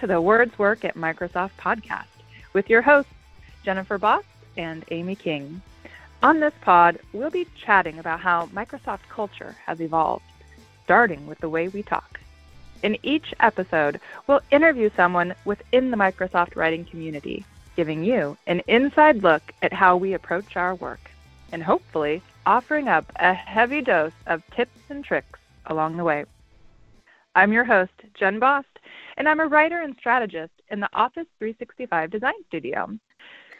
To the Words Work at Microsoft podcast with your hosts, Jennifer Bost and Amy King. On this pod, we'll be chatting about how Microsoft culture has evolved, starting with the way we talk. In each episode, we'll interview someone within the Microsoft writing community, giving you an inside look at how we approach our work, and hopefully offering up a heavy dose of tips and tricks along the way. I'm your host, Jen Bost, and I'm a writer and strategist in the Office 365 Design Studio.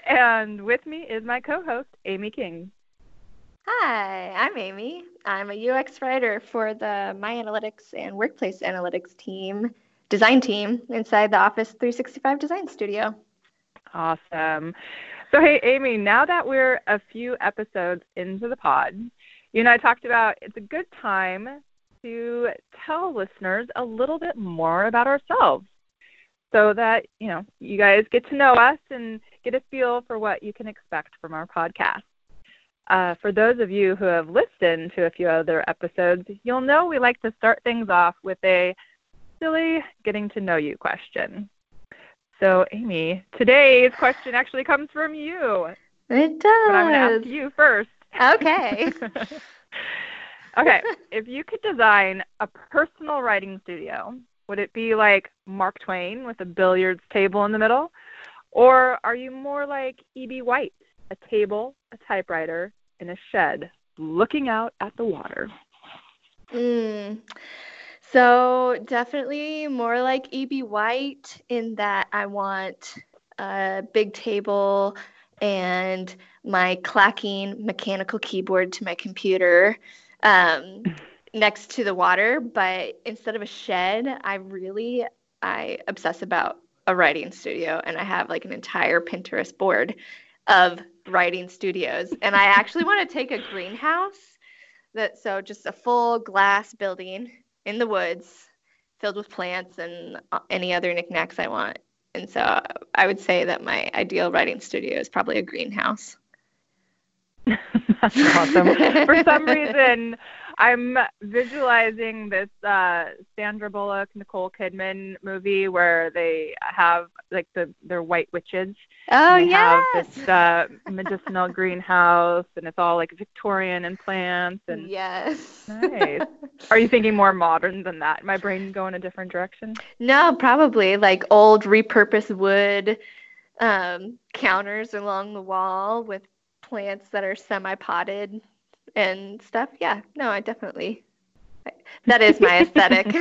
And with me is my co host, Amy King. Hi, I'm Amy. I'm a UX writer for the My Analytics and Workplace Analytics team, design team inside the Office 365 Design Studio. Awesome. So, hey, Amy, now that we're a few episodes into the pod, you and I talked about it's a good time to tell listeners a little bit more about ourselves so that, you know, you guys get to know us and get a feel for what you can expect from our podcast. Uh, for those of you who have listened to a few other episodes, you'll know we like to start things off with a silly getting to know you question. So, Amy, today's question actually comes from you. It does. But I'm going to ask you first. Okay. okay, if you could design a personal writing studio, would it be like Mark Twain with a billiards table in the middle? Or are you more like E.B. White, a table, a typewriter, in a shed looking out at the water? Mm. So definitely more like E.B. White in that I want a big table and my clacking mechanical keyboard to my computer um, next to the water. But instead of a shed, I really I obsess about a writing studio, and I have like an entire Pinterest board of writing studios. And I actually want to take a greenhouse that so just a full glass building in the woods filled with plants and uh, any other knickknacks I want. And so I would say that my ideal writing studio is probably a greenhouse. That's awesome. For some reason, I'm visualizing this uh, Sandra Bullock, Nicole Kidman movie where they have like the they're white witches. Oh they yes. Have this uh, medicinal greenhouse, and it's all like Victorian and plants and. Yes. Nice. Are you thinking more modern than that? My brain go in a different direction. No, probably like old repurposed wood um, counters along the wall with plants that are semi potted and stuff. Yeah, no, I definitely. That is my aesthetic.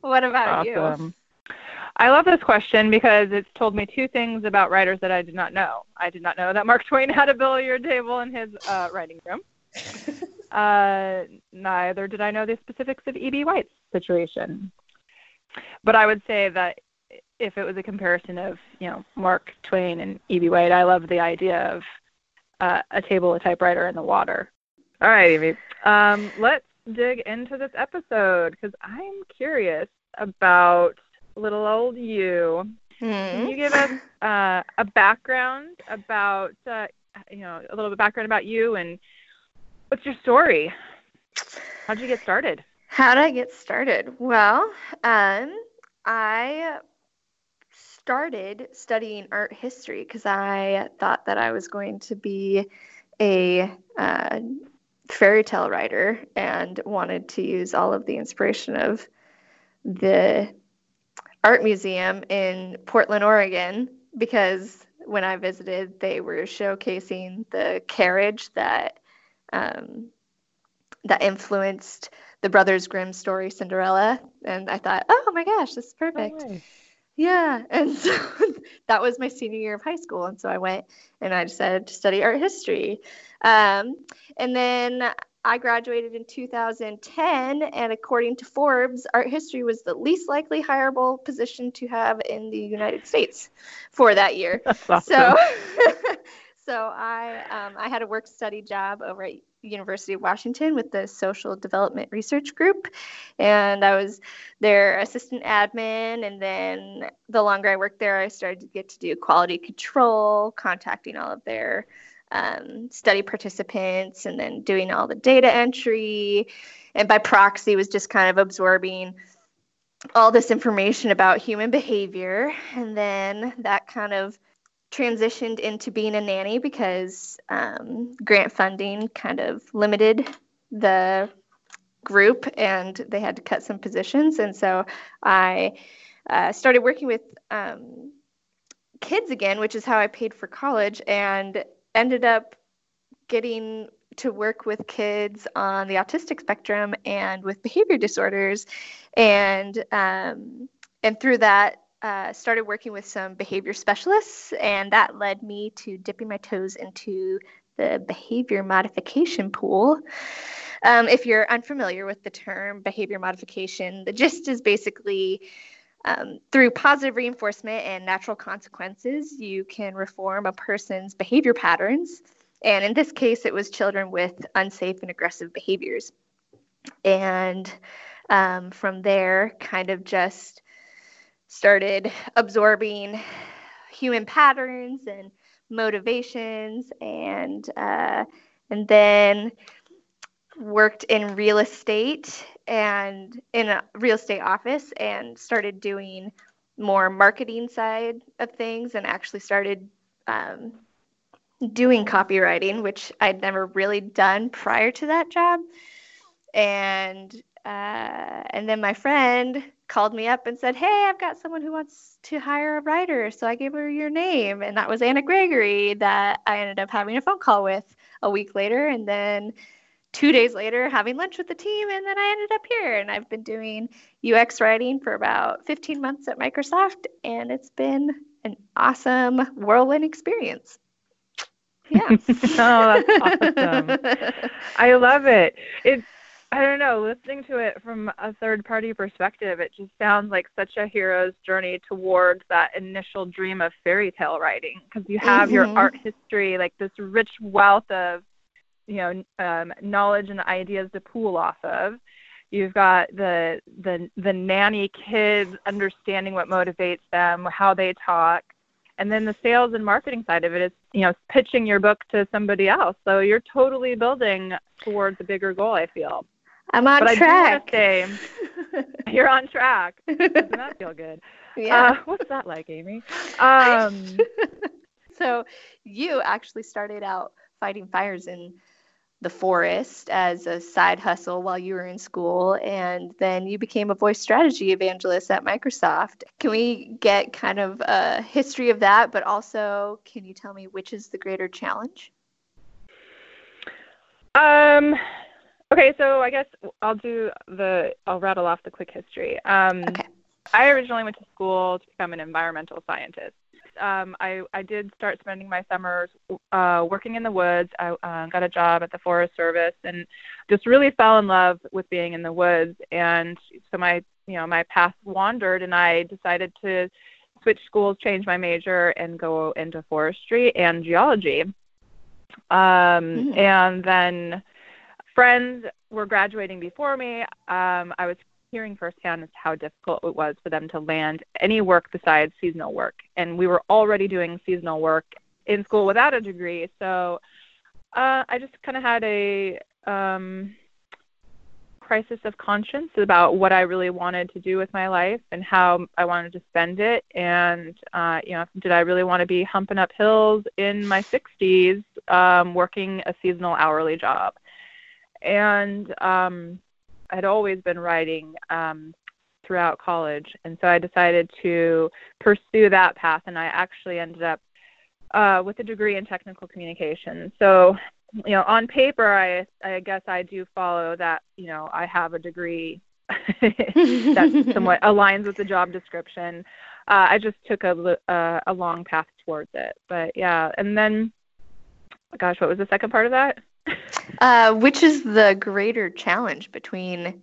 what about awesome. you? I love this question because it's told me two things about writers that I did not know. I did not know that Mark Twain had a billiard table in his uh, writing room. uh, neither did I know the specifics of E.B. White's situation. But I would say that if it was a comparison of, you know, Mark Twain and E.B. White, I love the idea of uh, a table, a typewriter, and the water. All right, Amy. Um, let's dig into this episode because I'm curious about little old you. Hmm. Can you give us uh, a background about, uh, you know, a little bit background about you and what's your story? How'd you get started? How did I get started? Well, um, I started studying art history because I thought that I was going to be a uh, fairy tale writer and wanted to use all of the inspiration of the art museum in Portland, Oregon, because when I visited, they were showcasing the carriage that um, that influenced the Brothers Grimm story Cinderella, and I thought, oh my gosh, this is perfect. No way. Yeah, and so that was my senior year of high school, and so I went and I decided to study art history. Um, and then I graduated in 2010, and according to Forbes, art history was the least likely hireable position to have in the United States for that year. Awesome. So, so I um, I had a work study job over at University of Washington with the Social Development Research Group, and I was their assistant admin. And then the longer I worked there, I started to get to do quality control, contacting all of their um, study participants, and then doing all the data entry. And by proxy, was just kind of absorbing all this information about human behavior. And then that kind of transitioned into being a nanny because um, grant funding kind of limited the group and they had to cut some positions. And so I uh, started working with um, kids again, which is how I paid for college, and ended up getting to work with kids on the autistic spectrum and with behavior disorders, and um, and through that. Uh, started working with some behavior specialists, and that led me to dipping my toes into the behavior modification pool. Um, if you're unfamiliar with the term behavior modification, the gist is basically um, through positive reinforcement and natural consequences, you can reform a person's behavior patterns. And in this case, it was children with unsafe and aggressive behaviors. And um, from there, kind of just started absorbing human patterns and motivations and uh, and then worked in real estate and in a real estate office and started doing more marketing side of things and actually started um, doing copywriting, which I'd never really done prior to that job. And uh, and then my friend called me up and said, "Hey, I've got someone who wants to hire a writer." So I gave her your name, and that was Anna Gregory that I ended up having a phone call with a week later, and then two days later having lunch with the team and then i ended up here. And i've been doing ux writing for about 15 months at microsoft and it's been an awesome whirlwind experience. Yeah oh that's awesome. I love it. It's i don't know listening to it from a third party perspective it just sounds like such a hero's journey towards that initial dream of fairy tale writing because you have mm-hmm. your art history like this rich wealth of you know um, knowledge and ideas to pool off of. You've got the the the nanny kids understanding what motivates them, how they talk, and then the sales and marketing side of it is you know pitching your book to somebody else. So you're totally building towards a bigger goal. I feel. I'm on but track. I do say, you're on track. Doesn't that feel good? Yeah. Uh, what's that like, Amy? Um, so you actually started out fighting fires in the forest as a side hustle while you were in school, and then you became a voice strategy evangelist at Microsoft. Can we get kind of a history of that, but also can you tell me which is the greater challenge? Um, okay, so I guess I'll do the, I'll rattle off the quick history. Um, okay. I originally went to school to become an environmental scientist um, I, I did start spending my summers uh, working in the woods. I uh, got a job at the Forest Service and just really fell in love with being in the woods. And so my, you know, my path wandered, and I decided to switch schools, change my major, and go into forestry and geology. Um, mm. And then friends were graduating before me. Um, I was hearing firsthand how difficult it was for them to land any work besides seasonal work. And we were already doing seasonal work in school without a degree. So uh, I just kind of had a um, crisis of conscience about what I really wanted to do with my life and how I wanted to spend it. And, uh, you know, did I really want to be humping up hills in my 60s um, working a seasonal hourly job? And um, had always been writing um, throughout college, and so I decided to pursue that path, and I actually ended up uh, with a degree in technical communication. So, you know, on paper, I I guess I do follow that. You know, I have a degree that somewhat aligns with the job description. Uh, I just took a uh, a long path towards it, but yeah, and then, gosh, what was the second part of that? Uh, which is the greater challenge between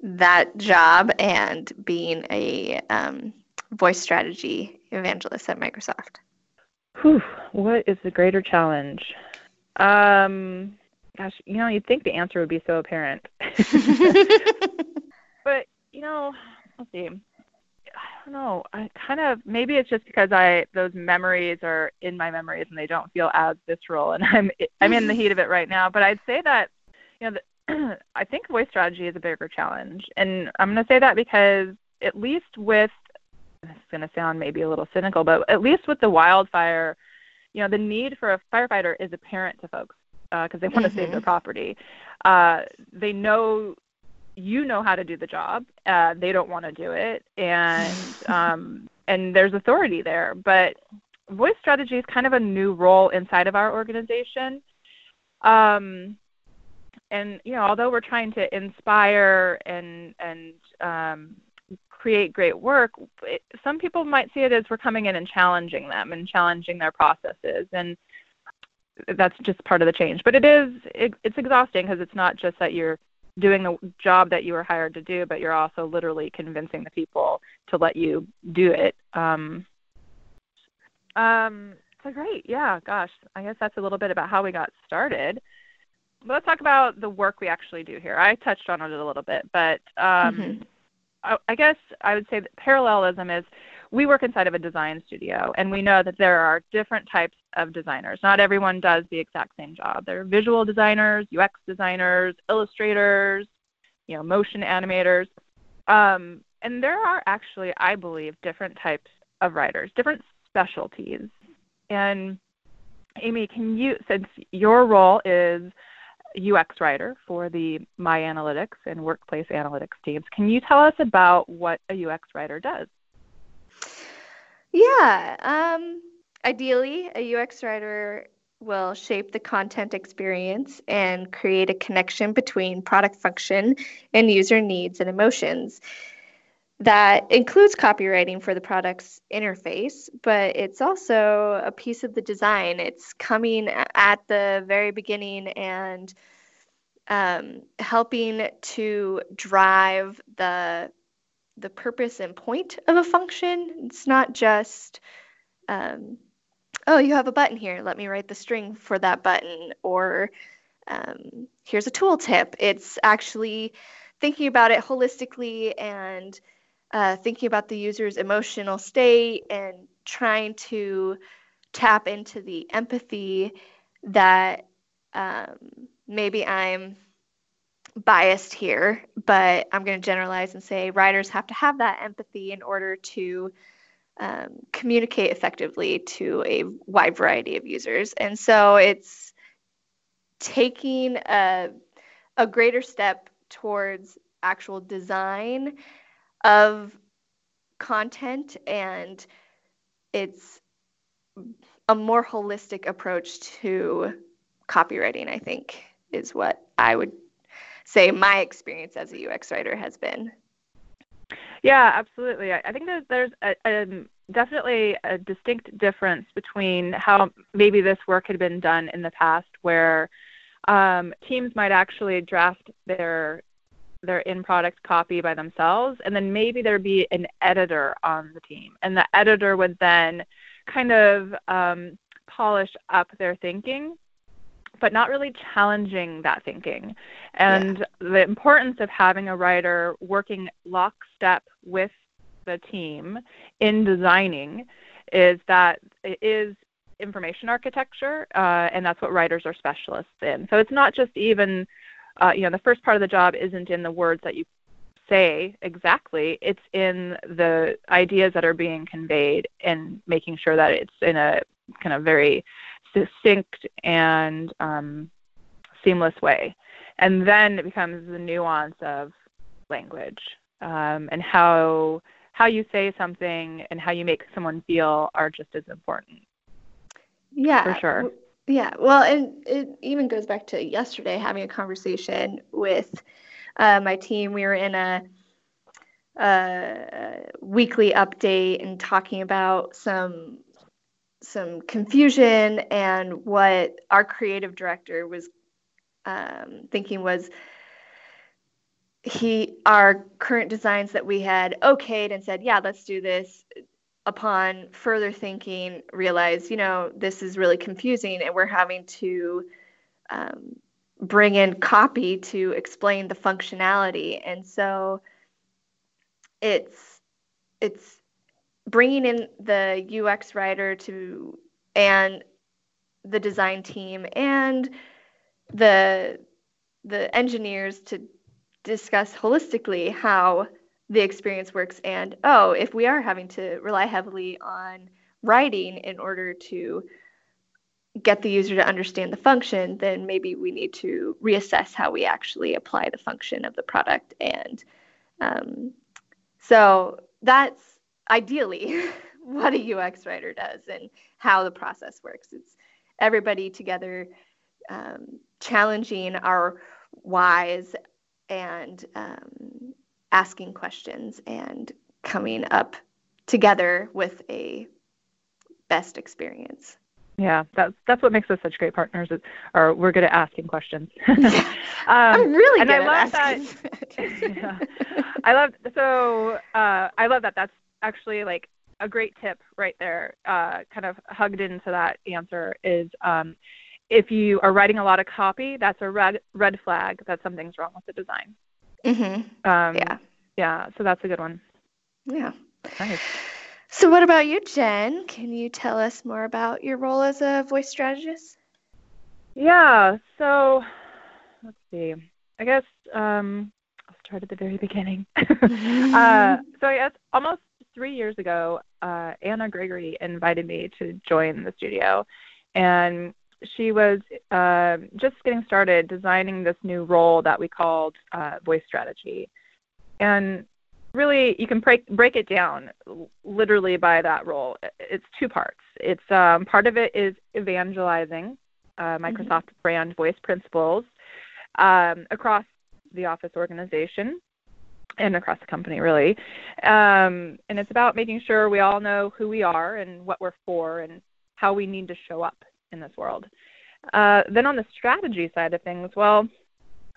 that job and being a um, voice strategy evangelist at Microsoft? Whew, what is the greater challenge? Um, gosh, you know, you'd think the answer would be so apparent. but, you know, let's see don't know. I kind of maybe it's just because I those memories are in my memories and they don't feel as visceral, and I'm I'm in the heat of it right now. But I'd say that you know the, I think voice strategy is a bigger challenge, and I'm going to say that because at least with this is going to sound maybe a little cynical, but at least with the wildfire, you know, the need for a firefighter is apparent to folks because uh, they want to mm-hmm. save their mm-hmm. property. Uh, they know you know how to do the job. Uh, they don't want to do it, and um, and there's authority there. But voice strategy is kind of a new role inside of our organization. Um, and you know, although we're trying to inspire and and um, create great work, it, some people might see it as we're coming in and challenging them and challenging their processes, and that's just part of the change. But it is it, it's exhausting because it's not just that you're doing the job that you were hired to do, but you're also literally convincing the people to let you do it. Um, um, so great, yeah. Gosh, I guess that's a little bit about how we got started. let's talk about the work we actually do here. I touched on it a little bit, but um, mm-hmm. I, I guess I would say that parallelism is we work inside of a design studio and we know that there are different types of designers. Not everyone does the exact same job. There are visual designers, UX designers, illustrators, you know, motion animators. Um, and there are actually, I believe, different types of writers, different specialties. And Amy, can you, since your role is UX writer for the My Analytics and Workplace Analytics teams, can you tell us about what a UX writer does? Yeah. Um, ideally, a UX writer will shape the content experience and create a connection between product function and user needs and emotions. That includes copywriting for the product's interface, but it's also a piece of the design. It's coming at the very beginning and um, helping to drive the the purpose and point of a function. It's not just, um, oh, you have a button here. Let me write the string for that button. Or um, here's a tooltip. It's actually thinking about it holistically and uh, thinking about the user's emotional state and trying to tap into the empathy that um, maybe I'm biased here, but I'm going to generalize and say writers have to have that empathy in order to um, communicate effectively to a wide variety of users. And so it's taking a, a greater step towards actual design of content and it's a more holistic approach to copywriting, I think, is what I would say my experience as a UX writer has been. Yeah, absolutely. I think there's there's a, a, definitely a distinct difference between how maybe this work had been done in the past, where um, teams might actually draft their their in product copy by themselves, and then maybe there'd be an editor on the team, and the editor would then kind of um, polish up their thinking but not really challenging that thinking. And yeah. the importance of having a writer working lockstep with the team in designing is that it is information architecture, uh, and that's what writers are specialists in. So it's not just even, uh, you know, the first part of the job isn't in the words that you say exactly, it's in the ideas that are being conveyed and making sure that it's in a kind of very succinct and um, seamless way. And then it becomes the nuance of language um, and how how you say something and how you make someone feel are just as important. Yeah, for sure. Yeah, well, and it even goes back to yesterday having a conversation with uh, my team. We were in a, a weekly update and talking about some some confusion and what our creative director was um, thinking was he our current designs that we had okayed and said yeah let's do this. Upon further thinking realized you know this is really confusing and we're having to um, bring in copy to explain the functionality. And so it's it's bringing in the UX writer to and the design team and the the engineers to discuss holistically how the experience works. And oh if we are having to rely heavily on writing in order to get the user to understand the function then maybe we need to reassess how we actually apply the function of the product. And um, so that's ideally what a ux writer does and how the process works it's everybody together um, challenging our whys and um, asking questions and coming up together with a best experience. Yeah, that's that's what makes us such great partners. Is, or we're good at asking questions. um, I'm really good and I love that. yeah. I love so uh, I love that. That's actually like a great tip right there. Uh, kind of hugged into that answer is um, if you are writing a lot of copy, that's a red red flag that something's wrong with the design. Mm-hmm. Um, yeah. Yeah. So that's a good one. Yeah. Nice. So, what about you, Jen? Can you tell us more about your role as a voice strategist? Yeah. So, let's see. I guess um, I'll start at the very beginning. uh, so, I guess almost three years ago, uh, Anna Gregory invited me to join the studio, and she was uh, just getting started designing this new role that we called uh, voice strategy. And really, you can break break it down literally by that role. It's two parts. It's um, part of it is evangelizing uh, mm-hmm. Microsoft mm-hmm. brand voice principles um, across the office organization and across the company, really. Um, and it's about making sure we all know who we are and what we're for and how we need to show up in this world. Uh, then on the strategy side of things, well,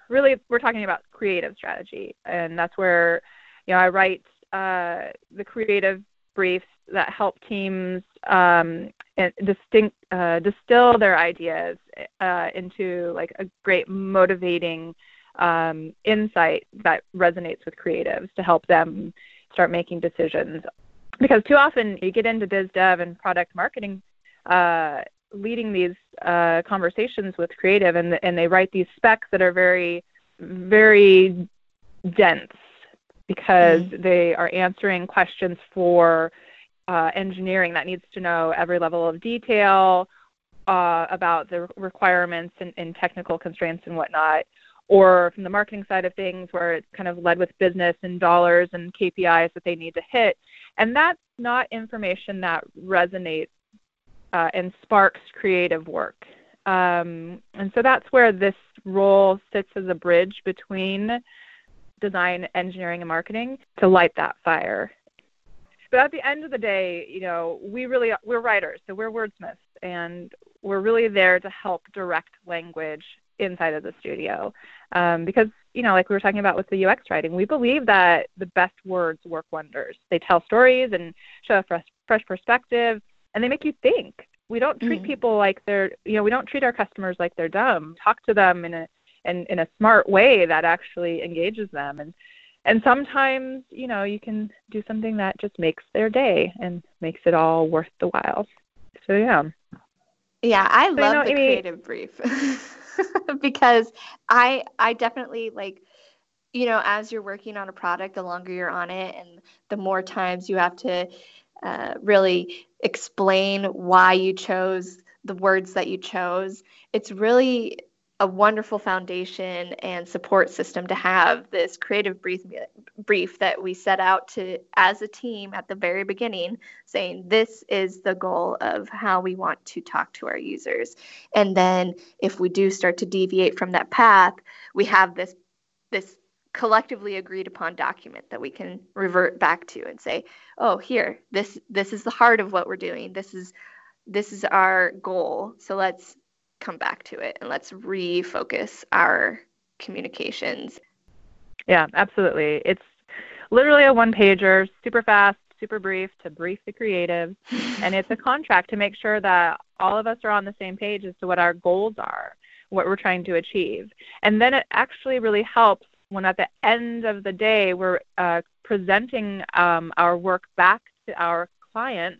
really we're talking about creative strategy, and that's where you know I write uh, the creative briefs that help teams um, distinct uh, distill their ideas uh, into like a great motivating um, insight that resonates with creatives to help them start making decisions. Because too often you get into biz dev and product marketing uh, leading these uh, conversations with creative, and and they write these specs that are very, very dense because mm-hmm. they are answering questions for uh, engineering that needs to know every level of detail uh, about the requirements and, and, technical constraints and whatnot. Or from the marketing side of things, where it's kind of led with business and dollars and KPIs that they need to hit. And that's not information that resonates uh, and sparks creative work. Um, and so that's where this role sits as a bridge between design, engineering, and marketing to light that fire. But at the end of the day, you know, we really we're writers, so we're wordsmiths, and we're really there to help direct language inside of the studio. Um, because you know, like we were talking about with the UX writing, we believe that the best words work wonders. They tell stories and show a fresh, fresh perspective and they make you think. We don't treat mm. people like they're, you know, we don't treat our customers like they're dumb. Talk to them in a in, in a smart way that actually engages them and and sometimes you know you can do something that just makes their day and makes it all worth the while so yeah yeah i so, love you know, the Amy, creative brief because i i definitely like you know as you're working on a product the longer you're on it and the more times you have to uh, really explain why you chose the words that you chose. It's really a wonderful foundation and support system to have this creative brief brief that we set out to as a team at the very beginning saying this is the goal of how we want to talk to our users. And then if we do start to deviate from that path we have this this collectively agreed upon document that we can revert back to and say oh here this this is the heart of what we're doing. This is this is our goal. So let's come back to it and let's refocus our communications. Yeah absolutely. It's literally a one pager super fast super brief to brief the creative. And it's a contract to make sure that all of us are on the same page as to what our goals are what we're trying to achieve. And then it actually really helps when at the end of the day we're uh, presenting um, our work back to our client,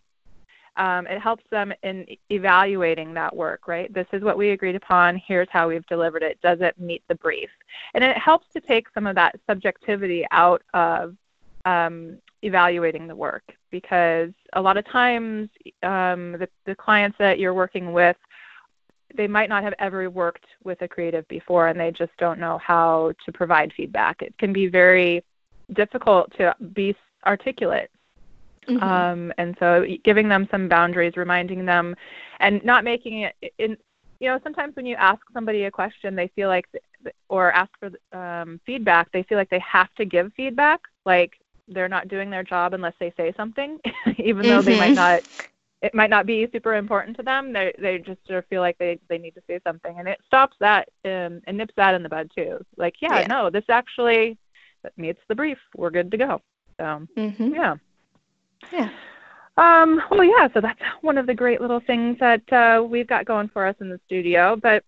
um, it helps them in evaluating that work, right? This is what we agreed upon. Here's how we've delivered it. Does it meet the brief? And it helps to take some of that subjectivity out of um, evaluating the work because a lot of times um, the, the clients that you're working with they might not have ever worked with a creative before and they just don't know how to provide feedback it can be very difficult to be articulate mm-hmm. um, and so giving them some boundaries reminding them and not making it in you know sometimes when you ask somebody a question they feel like or ask for um, feedback they feel like they have to give feedback like they're not doing their job unless they say something even though mm-hmm. they might mm-hmm. not it might not be super important to them they they just sort of feel like they they need to say something and it stops that um, and nips that in the bud too like yeah, yeah. no this actually meets the brief we're good to go so mm-hmm. yeah yeah um, well, yeah, so that's one of the great little things that uh, we've got going for us in the studio. But,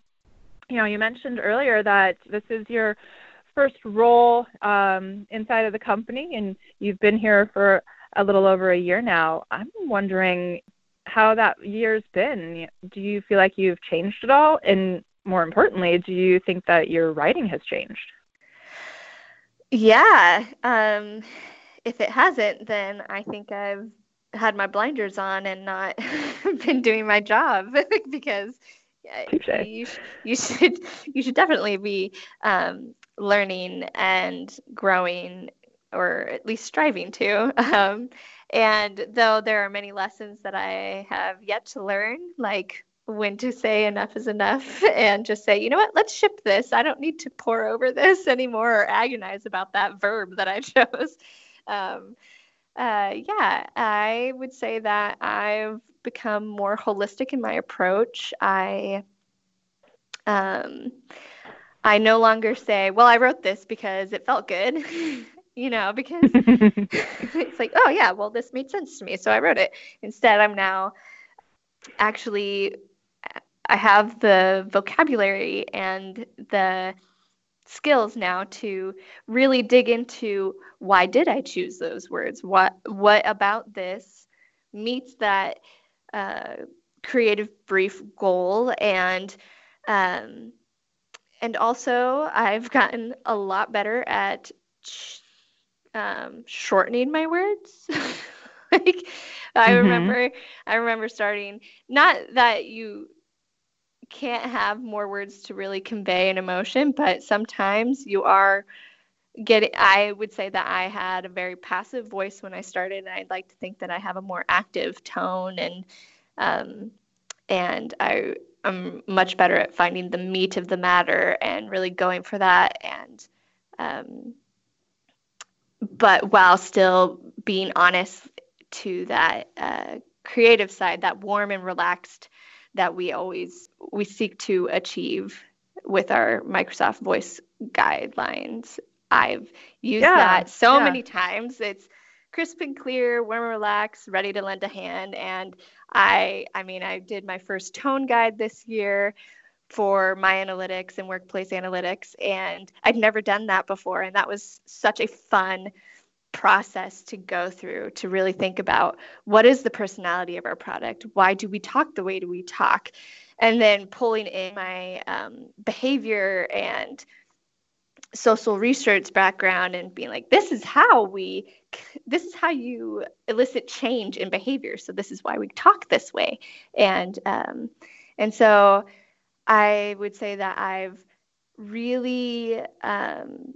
you know, you mentioned earlier that this is your first role um, inside of the company, and you've been here for a little over a year now. I'm wondering how that year's been. Do you feel like you've changed at all? And more importantly, do you think that your writing has changed? Yeah. Um, if it hasn't, then I think I've had my blinders on and not been doing my job because you, you should you should definitely be um, learning and growing or at least striving to. Um, and though there are many lessons that i have yet to learn like when to say enough is enough and just say you know what? Let's ship this. I don't need to pour over this anymore or agonize about that verb that i chose um, uh, yeah, I would say that I've become more holistic in my approach. I um, I no longer say, "Well, I wrote this because it felt good," you know, because it's like, "Oh yeah, well, this made sense to me, so I wrote it." Instead, I'm now actually I have the vocabulary and the skills now to really dig into why did I choose those words? What what about this meets that uh, creative brief goal and um, and also I've gotten a lot better at um, shortening my words. like I mm-hmm. remember I remember starting not that you can't have more words to really convey an emotion, but sometimes you are getting I would say that I had a very passive voice when I started and I'd like to think that I have a more active tone and um, and I am much better at finding the meat of the matter and really going for that and um, but while still being honest to that uh, creative side, that warm and relaxed that we always we seek to achieve with our Microsoft Voice guidelines. I've used yeah, that so yeah. many times. It's crisp and clear, warm and relaxed, ready to lend a hand. And I, I mean, I did my first tone guide this year for my analytics and workplace analytics, and I'd never done that before, and that was such a fun process to go through to really think about what is the personality of our product? Why do we talk the way do we talk? And then pulling in my um, behavior and social research background and being like this is how we this is how you elicit change in behavior. So this is why we talk this way. And um, and so i would say that i've really um,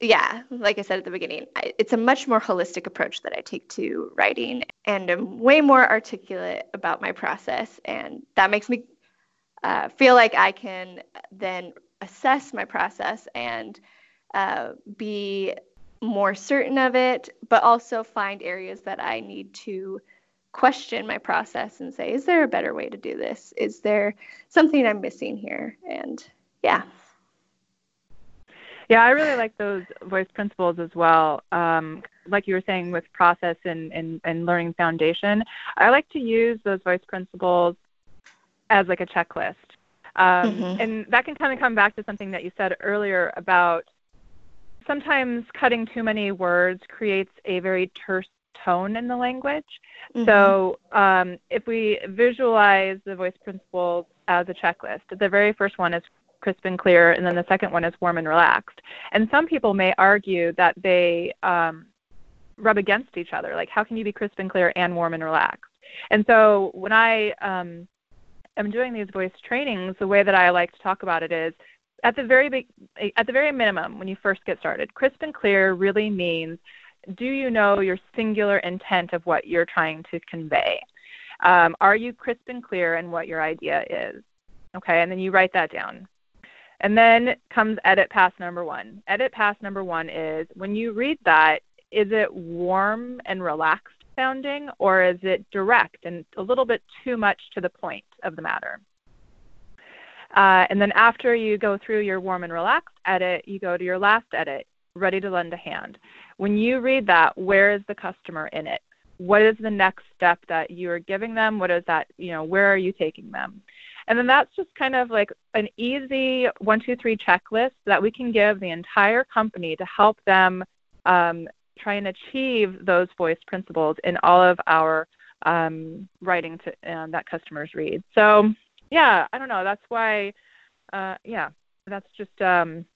yeah, like I said at the beginning, it's a much more holistic approach that I take to writing, and I'm way more articulate about my process, and that makes me uh, feel like I can then assess my process and uh, be more certain of it, but also find areas that I need to question my process and say, is there a better way to do this? Is there something I'm missing here? And yeah. Yeah, I really like those voice principles as well. Um, like you were saying with process and, and, and learning foundation, I like to use those voice principles as like a checklist. Um, mm-hmm. And that can kind of come back to something that you said earlier about sometimes cutting too many words creates a very terse tone in the language. Mm-hmm. So um, if we visualize the voice principles as a checklist, the very first one is crisp and clear, and then the second one is warm and relaxed. And some people may argue that they um, rub against each other. Like, how can you be crisp and clear and warm and relaxed? And so when I um, am doing these voice trainings, the way that I like to talk about it is at the very big, at the very minimum when you first get started, crisp and clear really means do you know your singular intent of what you're trying to convey? Um, are you crisp and clear in what your idea is? Okay, and then you write that down. And then comes edit pass number one. Edit pass number one is when you read that, is it warm and relaxed sounding, or is it direct and a little bit too much to the point of the matter? Uh, and then after you go through your warm and relaxed edit, you go to your last edit, ready to lend a hand. When you read that, where is the customer in it? What is the next step that you are giving them? What is that, you know, where are you taking them? And then that's just kind of like an easy one, two, three checklist that we can give the entire company to help them um, try and achieve those voice principles in all of our um, writing to, um, that customers read. So, yeah, I don't know. That's why, uh, yeah, that's just um,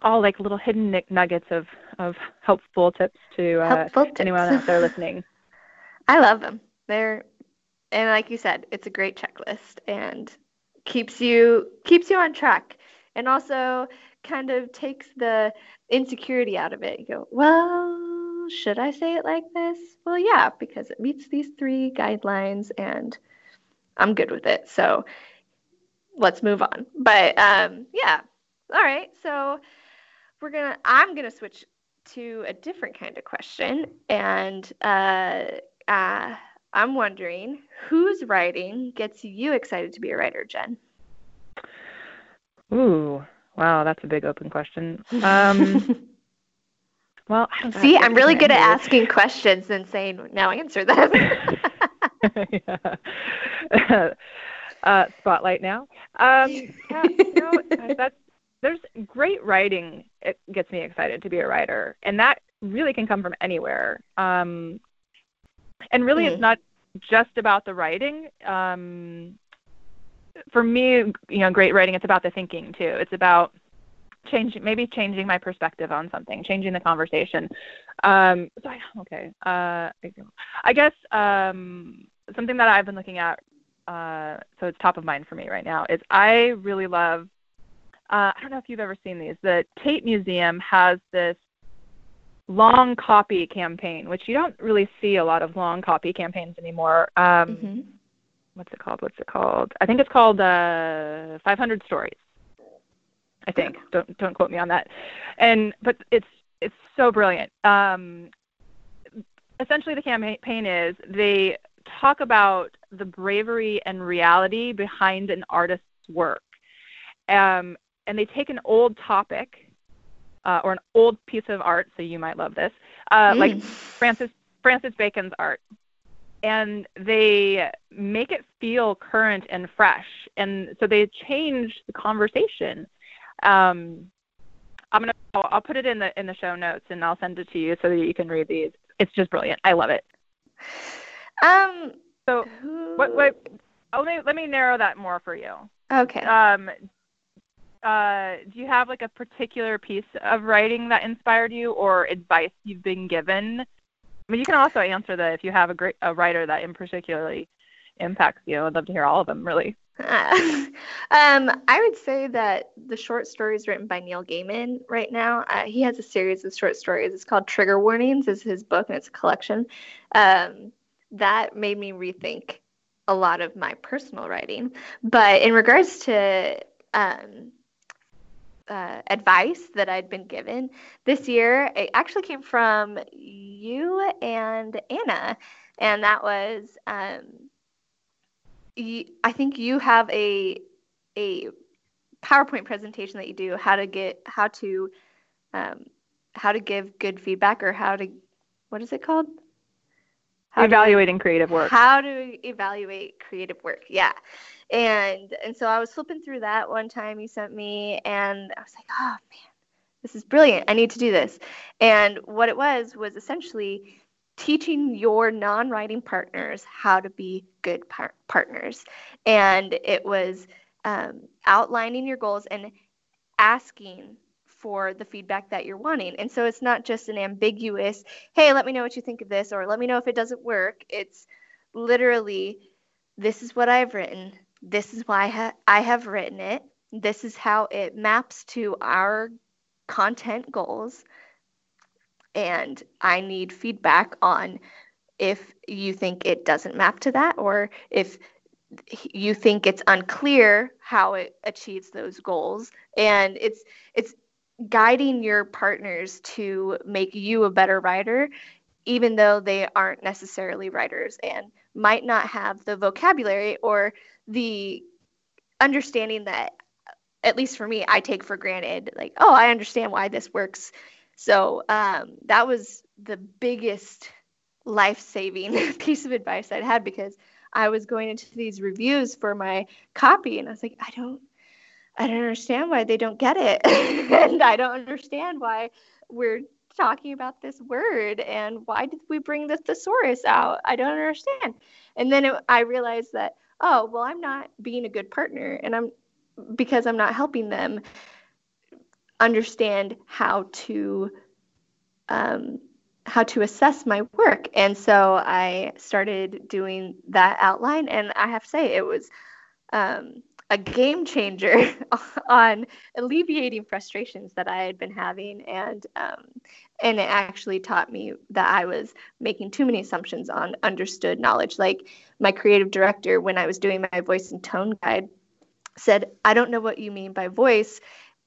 all like little hidden nuggets of, of helpful tips to uh, helpful tips. anyone out there listening. I love them. They're and like you said, it's a great checklist and keeps you keeps you on track and also kind of takes the insecurity out of it. You go, well, should I say it like this? Well, yeah, because it meets these three guidelines and I'm good with it. So let's move on. But um, yeah, all right. So we're gonna. I'm gonna switch to a different kind of question, and uh, uh, I'm wondering whose writing gets you excited to be a writer, Jen? Ooh, wow, that's a big open question. Um, well, see, I'm really good at asking questions and saying now answer them. uh, spotlight now. Um, yeah, know, that's there's great writing. It gets me excited to be a writer, and that really can come from anywhere. Um, and really, mm-hmm. it's not just about the writing. Um, for me, you know, great writing, it's about the thinking too. It's about changing, maybe changing my perspective on something, changing the conversation. Um, so I, okay, uh, I guess um, something that I've been looking at, uh, so it's top of mind for me right now, is I really love. Uh, I don't know if you've ever seen these. The Tate Museum has this long copy campaign, which you don't really see a lot of long copy campaigns anymore. Um, mm-hmm. What's it called? What's it called? I think it's called uh, 500 Stories. I think. Don't don't quote me on that. And but it's it's so brilliant. Um, essentially, the campaign is they talk about the bravery and reality behind an artist's work, um, and they take an old topic uh, or an old piece of art, so you might love this, uh, mm. like Francis Francis Bacon's art, and they make it feel current and fresh, and so they change the conversation. Um, I'm gonna I'll, I'll put it in the in the show notes, and I'll send it to you so that you can read these. It's just brilliant. I love it. Um. So what what? Oh, let me, let me narrow that more for you. Okay. Um, uh, do you have like a particular piece of writing that inspired you or advice you've been given? I mean, you can also answer that if you have a great a writer that in particularly impacts you. I'd love to hear all of them, really. Um, I would say that the short stories written by Neil Gaiman right now. Uh, he has a series of short stories. It's called Trigger Warnings. Is his book and it's a collection. Um, that made me rethink a lot of my personal writing. But in regards to um, uh, advice that I'd been given this year. It actually came from you and Anna, and that was um, I think you have a a PowerPoint presentation that you do how to get how to um, how to give good feedback or how to what is it called? How evaluating creative work. How to evaluate creative work. Yeah and and so I was flipping through that one time you sent me, and I was like, oh man, this is brilliant. I need to do this. And what it was was essentially teaching your non-writing partners how to be good par- partners, and it was um, outlining your goals and asking for the feedback that you're wanting. And so it's not just an ambiguous, hey, let me know what you think of this, or let me know if it doesn't work. It's literally, this is what I've written. This is why I, ha- I have written it. This is how it maps to our content goals. And I need feedback on if you think it doesn't map to that or if you think it's unclear how it achieves those goals and it's it's guiding your partners to make you a better writer even though they aren't necessarily writers and might not have the vocabulary or the understanding that at least for me i take for granted like oh i understand why this works. So um, that was the biggest life-saving piece of advice i'd had because I was going into these reviews for my copy and I was like, I don't I don't understand why they don't get it. and I don't understand why we're talking about this word and why did we bring the thesaurus out? I don't understand. And then it, I realized that oh, well I'm not being a good partner and I'm because I'm not helping them understand how to um, how to assess my work. And so I started doing that outline, and I have to say, it was um, a game changer on alleviating frustrations that I had been having, and um, and it actually taught me that I was making too many assumptions on understood knowledge. Like my creative director, when I was doing my voice and tone guide, said, "I don't know what you mean by voice."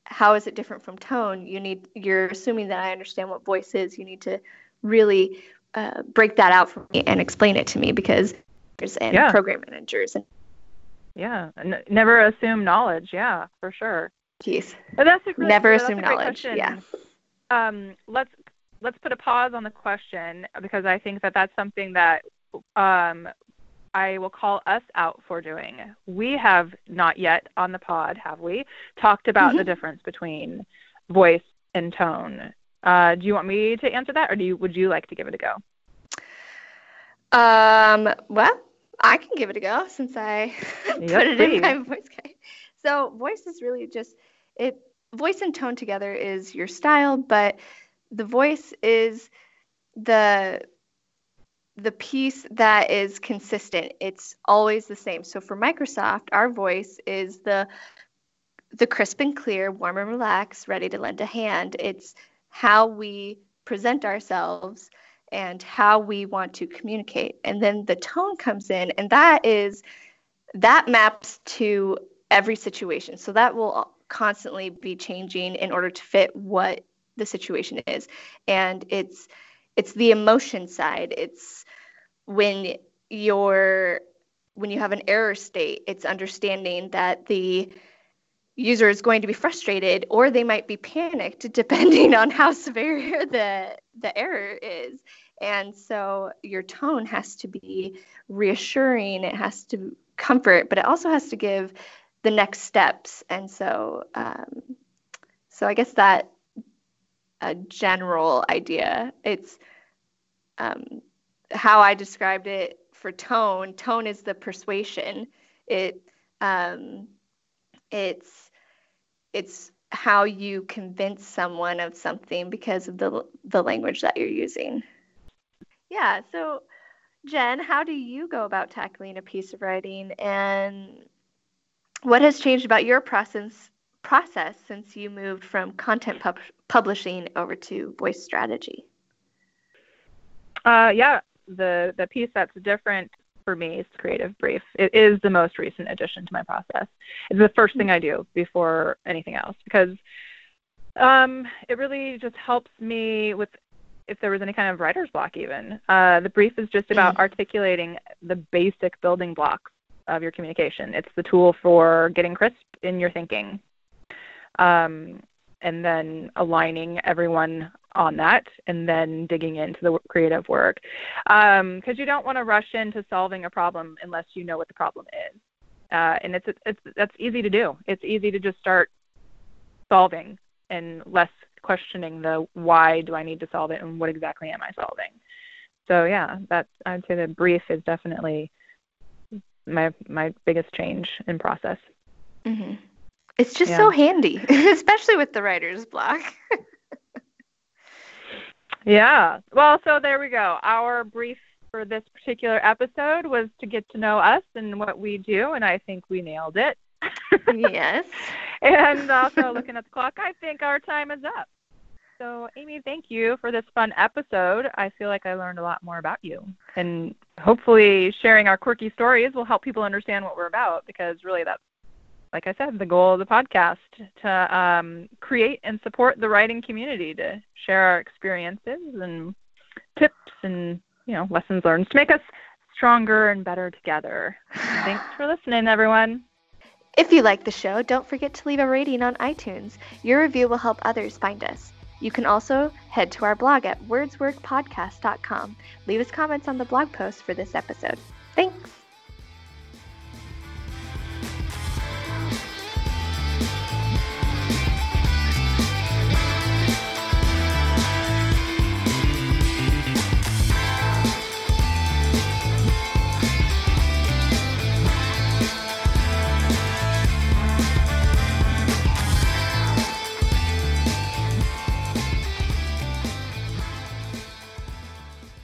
How is it different from tone? You need you're assuming that I understand what voice is. You need to really uh, break that out for me and explain it to me because and yeah. program managers and yeah N- never assume knowledge yeah for sure Jeez. But that's a really, never assume knowledge question. yeah um, let's let's put a pause on the question because I think that that's something that um, I will call us out for doing. We have not yet on the pod, have we, talked about mm-hmm. the difference between voice and tone. Uh, do you want me to answer that, or do you would you like to give it a go? Um, well, I can give it a go since I yep, put it please. in my voice guide. So voice is really just it. Voice and tone together is your style, but the voice is the the piece that is consistent. It's always the same. So for Microsoft, our voice is the the crisp and clear, warm and relaxed, ready to lend a hand. It's how we present ourselves and how we want to communicate. And then the tone comes in, and that is that maps to every situation. So that will constantly be changing in order to fit what the situation is. And it's it's the emotion side. It's when you're when you have an error state, it's understanding that the user is going to be frustrated or they might be panicked depending on how severe the the error is. And so your tone has to be reassuring. It has to comfort but it also has to give the next steps. And so um, so i guess that a general idea it's um, how i described it for tone tone is the persuasion. It um, it's it's how you convince someone of something because of the the language that you're using. Yeah, so Jenn, how do you go about tackling a piece of writing and what has changed about your process process since you moved from content pub- publishing over to voice strategy? Uh, yeah, the the piece that's different for me is creative brief. It is the most recent addition to my process. It's the first thing I do before anything else because um, it really just helps me with if there was any kind of writer's block even. Uh, the brief is just about mm-hmm. articulating the basic building blocks of your communication. It's the tool for getting crisp in your thinking. Um, and then aligning everyone on that and then digging into the creative work because um, you don't want to rush into solving a problem unless you know what the problem is uh, and it's, it's that's easy to do it's easy to just start solving and less questioning the why do i need to solve it and what exactly am i solving so yeah that's i'd say the brief is definitely my my biggest change in process Mm-hmm. It's just yeah. so handy, especially with the writer's block. yeah. Well, so there we go. Our brief for this particular episode was to get to know us and what we do, and I think we nailed it. yes. and also looking at the clock, I think our time is up. So, Amy, thank you for this fun episode. I feel like I learned a lot more about you. And hopefully, sharing our quirky stories will help people understand what we're about because really that's, like I said, the goal of the podcast to um, create and support the writing community, to share our experiences and tips and you know lessons learned to make us stronger and better together. Thanks for listening, everyone. If you like the show, don't forget to leave a rating on iTunes. Your review will help others find us. You can also head to our blog at wordsworkpodcast.com. Leave us comments on the blog post for this episode. Thanks!